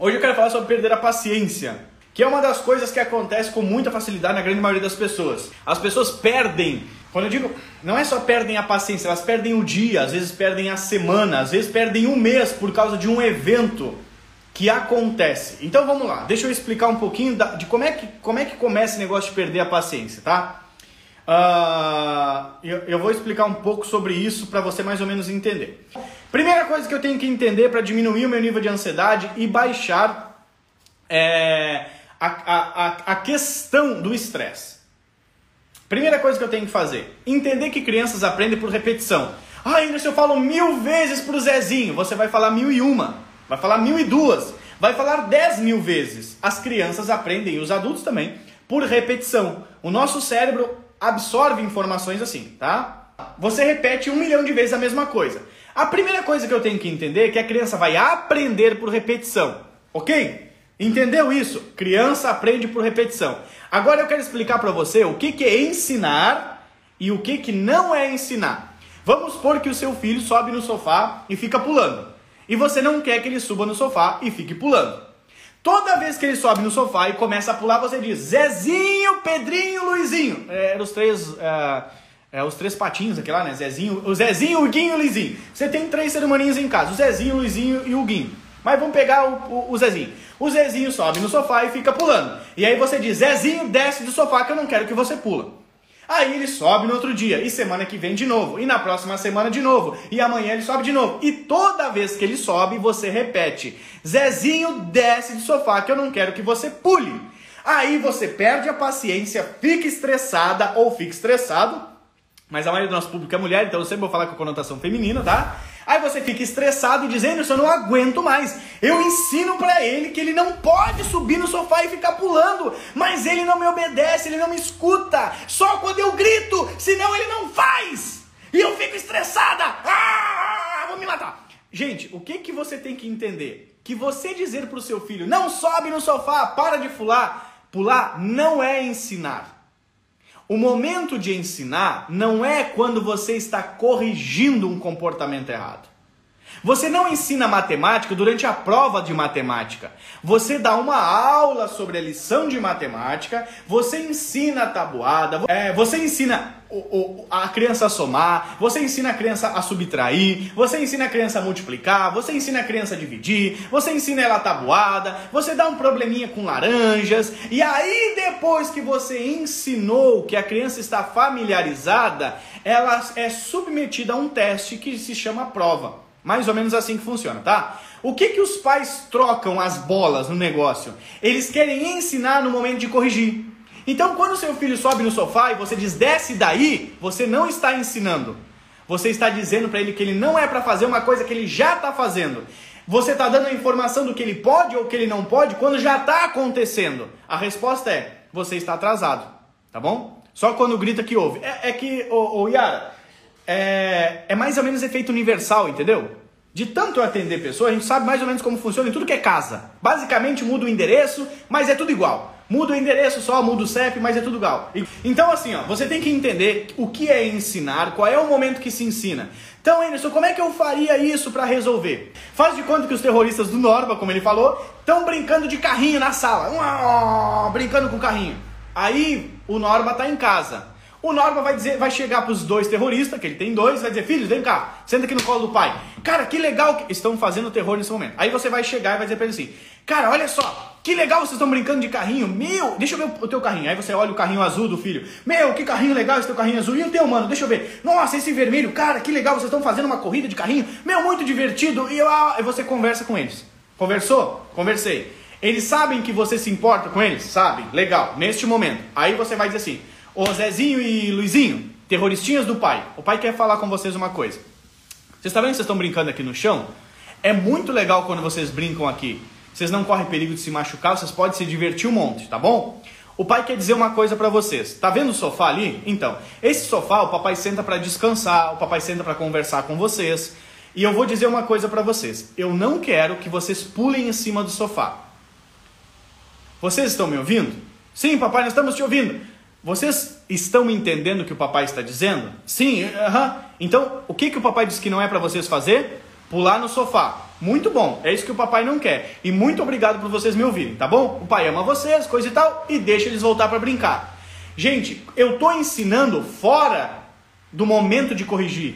Hoje eu quero falar sobre perder a paciência, que é uma das coisas que acontece com muita facilidade na grande maioria das pessoas. As pessoas perdem, quando eu digo, não é só perdem a paciência, elas perdem o dia, às vezes perdem a semana, às vezes perdem um mês por causa de um evento que acontece. Então vamos lá, deixa eu explicar um pouquinho de como é que, como é que começa esse negócio de perder a paciência, tá? Uh, eu, eu, vou explicar um pouco sobre isso para você mais ou menos entender. Primeira coisa que eu tenho que entender para diminuir o meu nível de ansiedade e baixar é, a, a, a questão do estresse. Primeira coisa que eu tenho que fazer: entender que crianças aprendem por repetição. Ah, se eu falo mil vezes pro Zezinho, você vai falar mil e uma, vai falar mil e duas, vai falar dez mil vezes. As crianças aprendem, e os adultos também, por repetição. O nosso cérebro absorve informações assim, tá? Você repete um milhão de vezes a mesma coisa. A primeira coisa que eu tenho que entender é que a criança vai aprender por repetição, ok? Entendeu isso? Criança aprende por repetição. Agora eu quero explicar para você o que, que é ensinar e o que, que não é ensinar. Vamos supor que o seu filho sobe no sofá e fica pulando. E você não quer que ele suba no sofá e fique pulando. Toda vez que ele sobe no sofá e começa a pular, você diz Zezinho, Pedrinho, Luizinho. É, eram os três, é, é, os três patinhos aqui lá, né? Zezinho, o Zezinho, o Guinho e o Luizinho. Você tem três ser humaninhos em casa, o Zezinho, o Luizinho e o Guinho. Mas vamos pegar o, o, o, Zezinho. O Zezinho sobe no sofá e fica pulando. E aí você diz, Zezinho, desce do sofá que eu não quero que você pula. Aí ele sobe no outro dia, e semana que vem de novo, e na próxima semana de novo, e amanhã ele sobe de novo. E toda vez que ele sobe, você repete: Zezinho, desce do sofá que eu não quero que você pule. Aí você perde a paciência, fica estressada ou fica estressado, mas a maioria do nosso público é mulher, então eu sempre vou falar com conotação feminina, tá? Aí você fica estressado e dizendo, eu não aguento mais. Eu ensino para ele que ele não pode subir no sofá e ficar pulando, mas ele não me obedece, ele não me escuta. Só quando eu grito, senão ele não faz. E eu fico estressada. Ah, vou me matar. Gente, o que que você tem que entender? Que você dizer pro seu filho, não sobe no sofá, para de pular, pular não é ensinar. O momento de ensinar não é quando você está corrigindo um comportamento errado. Você não ensina matemática durante a prova de matemática. Você dá uma aula sobre a lição de matemática, você ensina a tabuada, é, você ensina o, o, a criança a somar, você ensina a criança a subtrair, você ensina a criança a multiplicar, você ensina a criança a dividir, você ensina ela a tabuada, você dá um probleminha com laranjas, e aí depois que você ensinou que a criança está familiarizada, ela é submetida a um teste que se chama prova. Mais ou menos assim que funciona, tá? O que, que os pais trocam as bolas no negócio? Eles querem ensinar no momento de corrigir. Então, quando seu filho sobe no sofá e você diz desce daí, você não está ensinando. Você está dizendo para ele que ele não é para fazer uma coisa que ele já está fazendo. Você está dando a informação do que ele pode ou que ele não pode quando já está acontecendo. A resposta é: você está atrasado, tá bom? Só quando grita que ouve. É, é que, ô, ô Yara, é, é mais ou menos efeito universal, entendeu? De tanto eu atender pessoas, a gente sabe mais ou menos como funciona em tudo que é casa. Basicamente muda o endereço, mas é tudo igual. Muda o endereço só, muda o CEP, mas é tudo igual. Então, assim, ó, você tem que entender o que é ensinar, qual é o momento que se ensina. Então, Anderson, como é que eu faria isso para resolver? Faz de conta que os terroristas do Norba, como ele falou, estão brincando de carrinho na sala. Brincando com o carrinho. Aí o Norba tá em casa. O Norma vai dizer, vai chegar para os dois terroristas, que ele tem dois, vai dizer: "Filhos, vem cá, senta aqui no colo do pai. Cara, que legal que estão fazendo terror nesse momento". Aí você vai chegar e vai dizer para ele assim: "Cara, olha só, que legal vocês estão brincando de carrinho. Meu, deixa eu ver o teu carrinho". Aí você olha o carrinho azul do filho. "Meu, que carrinho legal esse teu carrinho azul. E o teu, mano? Deixa eu ver. Nossa, esse vermelho, cara, que legal vocês estão fazendo uma corrida de carrinho. Meu, muito divertido". E eu, ah, você conversa com eles. Conversou? Conversei. Eles sabem que você se importa com eles? Sabem. Legal. Neste momento. Aí você vai dizer assim: Ô Zezinho e Luizinho, terroristinhas do pai. O pai quer falar com vocês uma coisa. Vocês estão vendo que vocês estão brincando aqui no chão? É muito legal quando vocês brincam aqui. Vocês não correm perigo de se machucar, vocês podem se divertir um monte, tá bom? O pai quer dizer uma coisa para vocês. Tá vendo o sofá ali? Então, esse sofá o papai senta para descansar, o papai senta para conversar com vocês. E eu vou dizer uma coisa para vocês. Eu não quero que vocês pulem em cima do sofá. Vocês estão me ouvindo? Sim, papai, nós estamos te ouvindo. Vocês estão entendendo o que o papai está dizendo? Sim, uh -huh. então o que, que o papai disse que não é para vocês fazer? Pular no sofá. Muito bom, é isso que o papai não quer. E muito obrigado por vocês me ouvirem, tá bom? O pai ama vocês, coisa e tal, e deixa eles voltar para brincar. Gente, eu estou ensinando fora do momento de corrigir.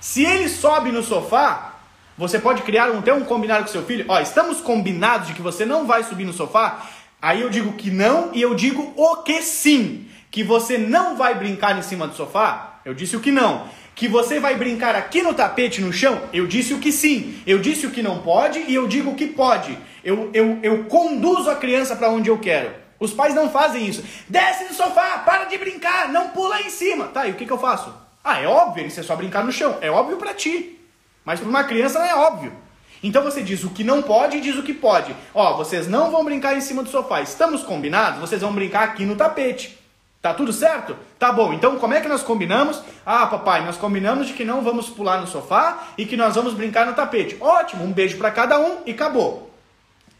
Se ele sobe no sofá, você pode criar um, até um combinado com seu filho. Ó, estamos combinados de que você não vai subir no sofá. Aí eu digo que não e eu digo o que sim. Que você não vai brincar em cima do sofá. Eu disse o que não. Que você vai brincar aqui no tapete, no chão. Eu disse o que sim. Eu disse o que não pode e eu digo o que pode. Eu, eu, eu conduzo a criança para onde eu quero. Os pais não fazem isso. Desce no sofá, para de brincar, não pula em cima. Tá, e o que, que eu faço? Ah, é óbvio, isso é só brincar no chão. É óbvio para ti. Mas para uma criança não é óbvio. Então você diz o que não pode e diz o que pode. Ó, vocês não vão brincar em cima do sofá. Estamos combinados? Vocês vão brincar aqui no tapete. Tá tudo certo? Tá bom. Então como é que nós combinamos? Ah, papai, nós combinamos de que não vamos pular no sofá e que nós vamos brincar no tapete. Ótimo, um beijo para cada um e acabou.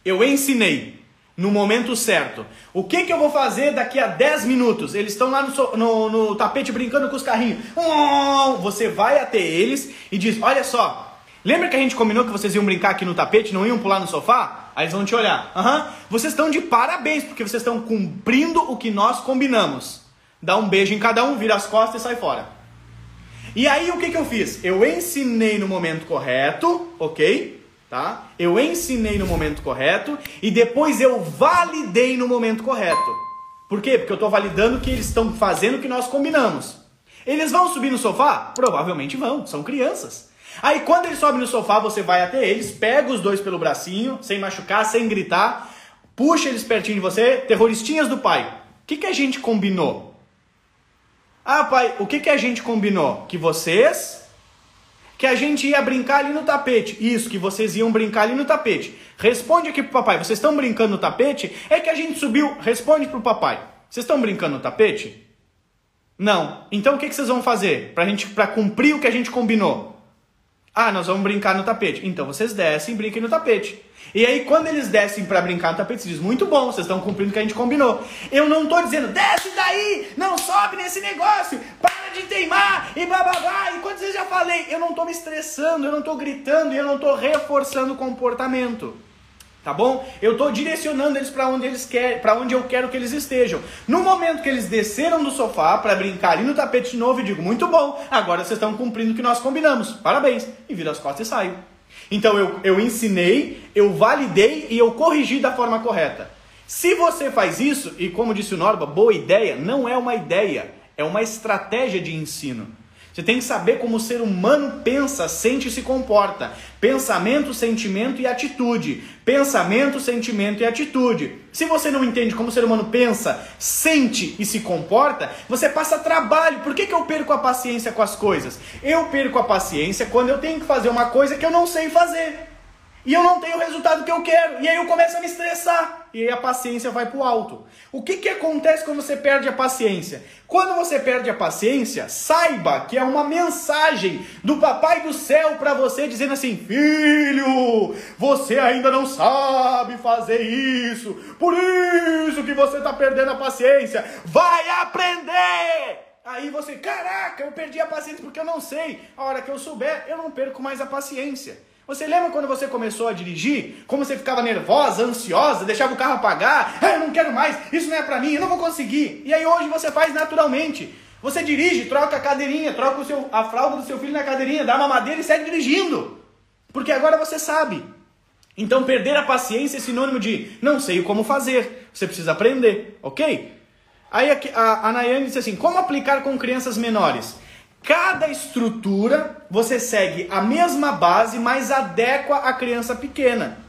Eu ensinei no momento certo. O que, que eu vou fazer daqui a 10 minutos? Eles estão lá no, no, no, tapete brincando com os carrinhos. Você vai até eles e diz: Olha só, lembra que a gente combinou que vocês iam brincar aqui no tapete, não iam pular no sofá? Aí eles vão te olhar. Uhum. Vocês estão de parabéns, porque vocês estão cumprindo o que nós combinamos. Dá um beijo em cada um, vira as costas e sai fora. E aí o que, que eu fiz? Eu ensinei no momento correto, ok? tá? Eu ensinei no momento correto e depois eu validei no momento correto. Por quê? Porque eu estou validando que eles estão fazendo o que nós combinamos. Eles vão subir no sofá? Provavelmente vão, são crianças. Aí quando eles sobem no sofá, você vai até eles, pega os dois pelo bracinho, sem machucar, sem gritar, puxa eles pertinho de você, terroristinhas do pai. O que, que a gente combinou? Ah, pai, o que, que a gente combinou? Que vocês que a gente ia brincar ali no tapete. Isso, que vocês iam brincar ali no tapete. Responde aqui pro papai, vocês estão brincando no tapete? É que a gente subiu. Responde pro papai. Vocês estão brincando no tapete? Não. Então o que, que vocês vão fazer pra, gente, pra cumprir o que a gente combinou? Ah, nós vamos brincar no tapete. Então vocês descem e brinquem no tapete. E aí, quando eles descem para brincar no tapete, você diz: Muito bom, vocês estão cumprindo o que a gente combinou. Eu não estou dizendo: Desce daí, não sobe nesse negócio, para de teimar e bababá. E quando vocês já falei, eu não estou me estressando, eu não estou gritando eu não estou reforçando o comportamento. Tá bom? Eu estou direcionando eles para onde eles querem, para onde eu quero que eles estejam. No momento que eles desceram do sofá para brincar ali no tapete novo, eu digo: Muito bom, agora vocês estão cumprindo o que nós combinamos. Parabéns. E viro as costas e saio. Então eu, eu ensinei, eu validei e eu corrigi da forma correta. Se você faz isso, e como disse o Norba, boa ideia, não é uma ideia, é uma estratégia de ensino. Você tem que saber como o ser humano pensa, sente e se comporta. Pensamento, sentimento e atitude. Pensamento, sentimento e atitude. Se você não entende como o ser humano pensa, sente e se comporta, você passa trabalho. Por que, que eu perco a paciência com as coisas? Eu perco a paciência quando eu tenho que fazer uma coisa que eu não sei fazer. E eu não tenho o resultado que eu quero. E aí eu começo a me estressar. E aí a paciência vai para o alto. O que, que acontece quando você perde a paciência? Quando você perde a paciência, saiba que é uma mensagem do Papai do Céu para você dizendo assim: Filho, você ainda não sabe fazer isso. Por isso que você está perdendo a paciência. Vai aprender! Aí você, caraca, eu perdi a paciência porque eu não sei. A hora que eu souber, eu não perco mais a paciência. Você lembra quando você começou a dirigir? Como você ficava nervosa, ansiosa, deixava o carro apagar? Ah, eu não quero mais, isso não é pra mim, eu não vou conseguir. E aí hoje você faz naturalmente. Você dirige, troca a cadeirinha, troca seu, a fralda do seu filho na cadeirinha, dá uma madeira e segue dirigindo. Porque agora você sabe. Então perder a paciência é sinônimo de não sei como fazer. Você precisa aprender, ok? Aí a, a, a Nayane disse assim: como aplicar com crianças menores? Cada estrutura você segue a mesma base, mas adequa a criança pequena.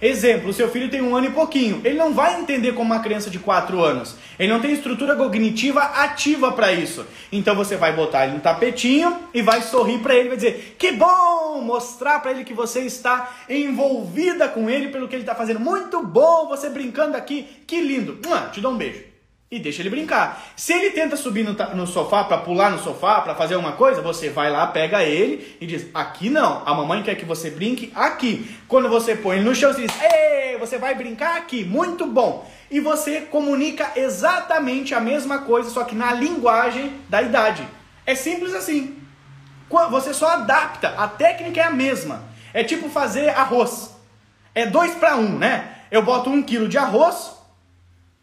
Exemplo, seu filho tem um ano e pouquinho. Ele não vai entender como uma criança de 4 anos. Ele não tem estrutura cognitiva ativa para isso. Então você vai botar ele no tapetinho e vai sorrir para ele, vai dizer: "Que bom!", mostrar para ele que você está envolvida com ele pelo que ele está fazendo. Muito bom, você brincando aqui. Que lindo. Te dou um beijo e deixa ele brincar. Se ele tenta subir no, no sofá para pular no sofá, para fazer uma coisa, você vai lá, pega ele e diz: "Aqui não, a mamãe quer que você brinque aqui". Quando você põe ele no chão, você diz: "Ei, você vai brincar aqui". Muito bom. E você comunica exatamente a mesma coisa, só que na linguagem da idade. É simples assim. Você só adapta, a técnica é a mesma. É tipo fazer arroz. É dois para um, né? Eu boto um quilo de arroz,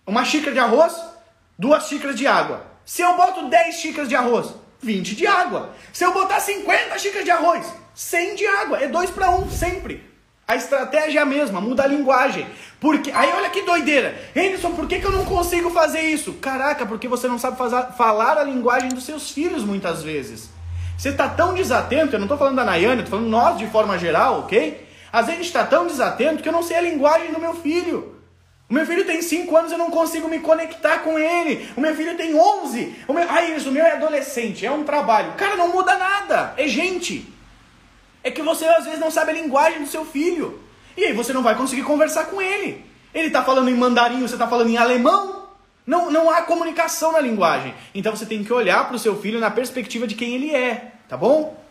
uma xícara de arroz, duas xícaras de água. Se eu boto 10 xícaras de arroz, 20 de água. Se eu botar 50 xícaras de arroz, 100 de água. É 2 para 1, sempre. A estratégia é a mesma, muda a linguagem. Porque Aí olha que doideira. Henderson, por que, que eu não consigo fazer isso? Caraca, porque você não sabe fazer, falar a linguagem dos seus filhos muitas vezes. Você está tão desatento, eu não estou falando da Nayane, estou falando nós de forma geral, ok? Às vezes a gente está tão desatento que eu não sei a linguagem do meu filho. O meu filho tem 5 anos eu não consigo me conectar com ele. O meu filho tem 11. O meu... Ah, isso, o meu é adolescente, é um trabalho. Cara, não muda nada. É gente. É que você às vezes não sabe a linguagem do seu filho. E aí você não vai conseguir conversar com ele. Ele está falando em mandarim, você está falando em alemão. Não, não há comunicação na linguagem. Então você tem que olhar para o seu filho na perspectiva de quem ele é, tá bom?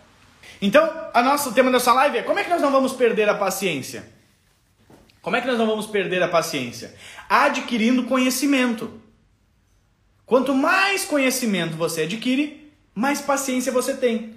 Então, a nosso tema dessa live é como é que nós não vamos perder a paciência? Como é que nós não vamos perder a paciência? Adquirindo conhecimento. Quanto mais conhecimento você adquire, mais paciência você tem.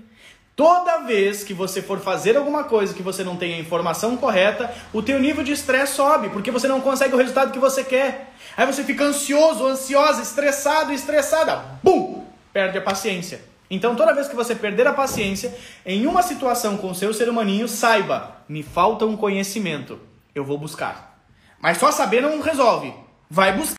Toda vez que você for fazer alguma coisa que você não tenha a informação correta, o teu nível de estresse sobe, porque você não consegue o resultado que você quer. Aí você fica ansioso, ansiosa, estressado, estressada. Bum! Perde a paciência. Então, toda vez que você perder a paciência em uma situação com o seu ser humaninho, saiba, me falta um conhecimento eu vou buscar. Mas só saber não resolve. Vai buscar.